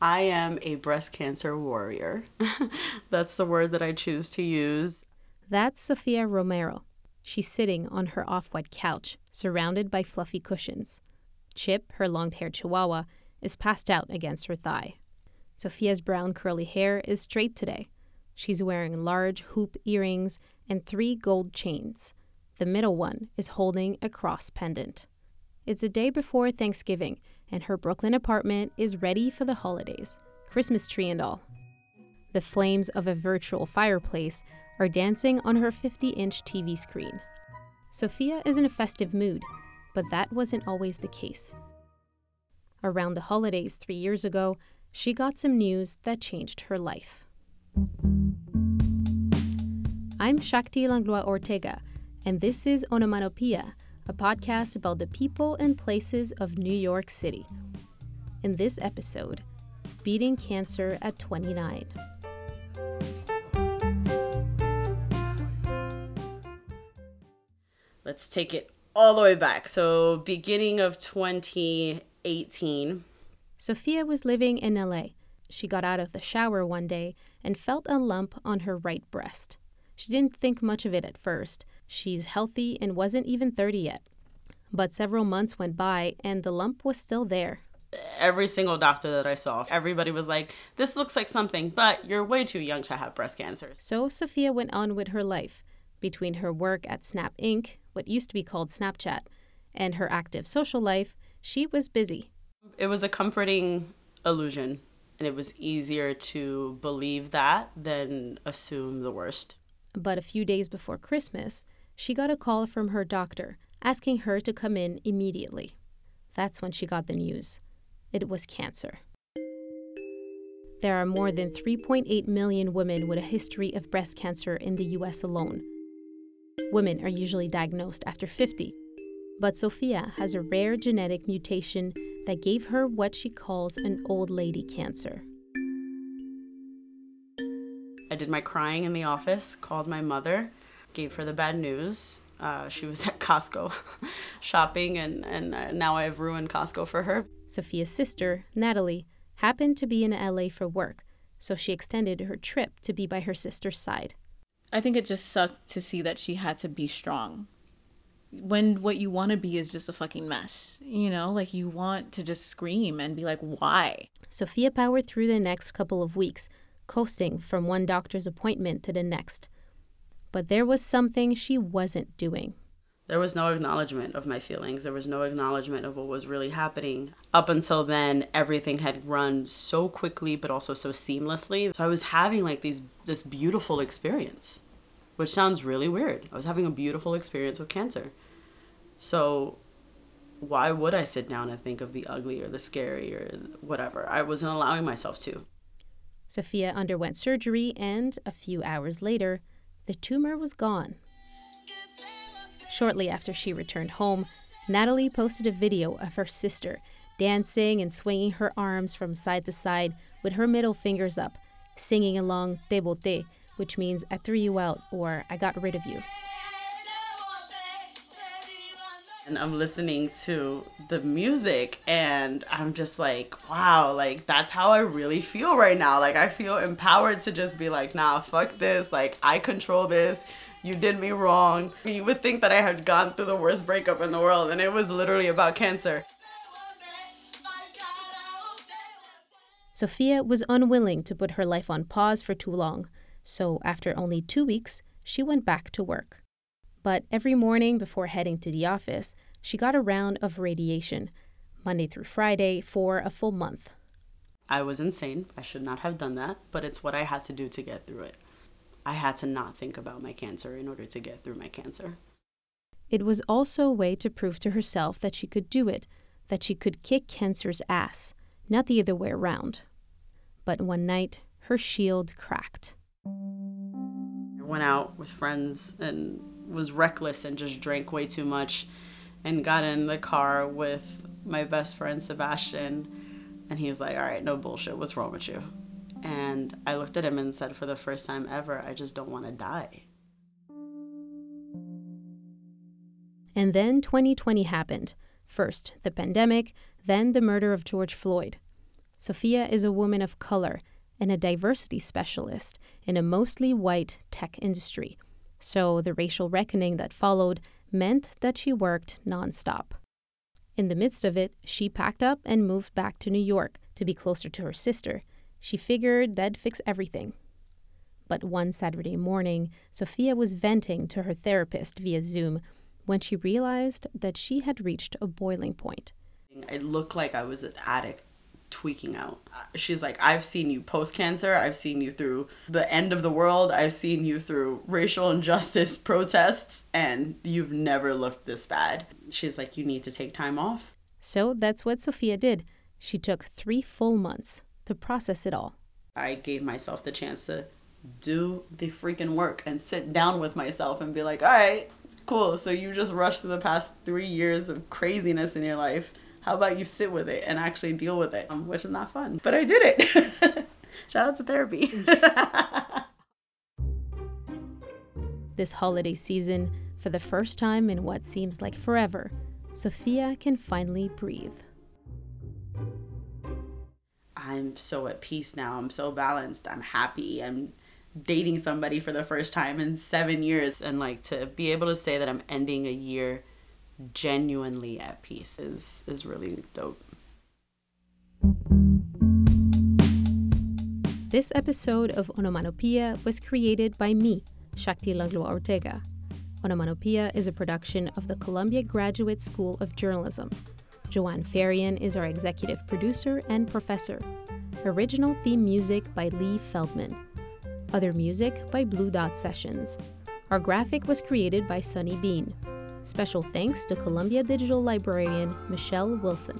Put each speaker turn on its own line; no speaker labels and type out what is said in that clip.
I am a breast cancer warrior. That's the word that I choose to use.
That's Sophia Romero. She's sitting on her off white couch, surrounded by fluffy cushions. Chip, her long haired chihuahua, is passed out against her thigh. Sophia's brown curly hair is straight today. She's wearing large hoop earrings and three gold chains. The middle one is holding a cross pendant. It's a day before Thanksgiving, and her Brooklyn apartment is ready for the holidays, Christmas tree and all. The flames of a virtual fireplace are dancing on her 50 inch TV screen. Sophia is in a festive mood, but that wasn't always the case. Around the holidays three years ago, she got some news that changed her life. I'm Shakti Langlois Ortega, and this is Onomatopoeia, a podcast about the people and places of New York City. In this episode, beating cancer at 29.
Let's take it all the way back. So, beginning of 2018.
Sophia was living in LA. She got out of the shower one day and felt a lump on her right breast. She didn't think much of it at first. She's healthy and wasn't even 30 yet. But several months went by and the lump was still there.
Every single doctor that I saw, everybody was like, This looks like something, but you're way too young to have breast cancer.
So Sophia went on with her life. Between her work at Snap Inc., what used to be called Snapchat, and her active social life, she was busy.
It was a comforting illusion, and it was easier to believe that than assume the worst.
But a few days before Christmas, she got a call from her doctor asking her to come in immediately. That's when she got the news. It was cancer. There are more than 3.8 million women with a history of breast cancer in the US alone. Women are usually diagnosed after 50, but Sophia has a rare genetic mutation that gave her what she calls an old lady cancer.
I did my crying in the office, called my mother, gave her the bad news. Uh, she was at Costco shopping, and, and uh, now I've ruined Costco for her.
Sophia's sister, Natalie, happened to be in LA for work, so she extended her trip to be by her sister's side.
I think it just sucked to see that she had to be strong. When what you want to be is just a fucking mess, you know, like you want to just scream and be like, why?
Sophia powered through the next couple of weeks, coasting from one doctor's appointment to the next. But there was something she wasn't doing.
There was no acknowledgement of my feelings. There was no acknowledgement of what was really happening. Up until then, everything had run so quickly but also so seamlessly. So I was having like these this beautiful experience, which sounds really weird. I was having a beautiful experience with cancer. So why would I sit down and think of the ugly or the scary or whatever? I wasn't allowing myself to.
Sophia underwent surgery and a few hours later, the tumor was gone. Shortly after she returned home, Natalie posted a video of her sister dancing and swinging her arms from side to side with her middle fingers up, singing along Te Bote, which means I threw you out or I got rid of you.
And I'm listening to the music and I'm just like, wow, like that's how I really feel right now. Like I feel empowered to just be like, nah, fuck this. Like I control this. You did me wrong. You would think that I had gone through the worst breakup in the world and it was literally about cancer.
Sophia was unwilling to put her life on pause for too long, so after only two weeks, she went back to work. But every morning before heading to the office, she got a round of radiation, Monday through Friday, for a full month.
I was insane. I should not have done that, but it's what I had to do to get through it. I had to not think about my cancer in order to get through my cancer.
It was also a way to prove to herself that she could do it, that she could kick cancer's ass, not the other way around. But one night, her shield cracked.
I went out with friends and was reckless and just drank way too much and got in the car with my best friend Sebastian and he was like, "All right, no bullshit. What's wrong with you?" And I looked at him and said, "For the first time ever, I just don't want to die."
And then 2020 happened. First, the pandemic, then the murder of George Floyd. Sophia is a woman of color and a diversity specialist in a mostly white tech industry. So the racial reckoning that followed meant that she worked nonstop. In the midst of it, she packed up and moved back to New York to be closer to her sister. She figured that'd fix everything. But one Saturday morning, Sophia was venting to her therapist via Zoom when she realized that she had reached a boiling point.
It looked like I was an addict tweaking out. She's like, I've seen you post cancer. I've seen you through the end of the world. I've seen you through racial injustice protests, and you've never looked this bad. She's like, You need to take time off.
So that's what Sophia did. She took three full months to process it all.
I gave myself the chance to do the freaking work and sit down with myself and be like, All right, cool. So you just rushed through the past three years of craziness in your life how about you sit with it and actually deal with it, um, which is not fun. But I did it. Shout out to therapy.
this holiday season, for the first time in what seems like forever, Sophia can finally breathe.
I'm so at peace now. I'm so balanced. I'm happy. I'm dating somebody for the first time in seven years. And like to be able to say that I'm ending a year genuinely at peace is is really dope.
This episode of Onomatopoeia was created by me, Shakti Langlois Ortega. Onomatopoeia is a production of the Columbia Graduate School of Journalism. Joanne Farian is our executive producer and professor. Original theme music by Lee Feldman. Other music by Blue Dot Sessions. Our graphic was created by Sunny Bean. Special thanks to Columbia Digital Librarian Michelle Wilson.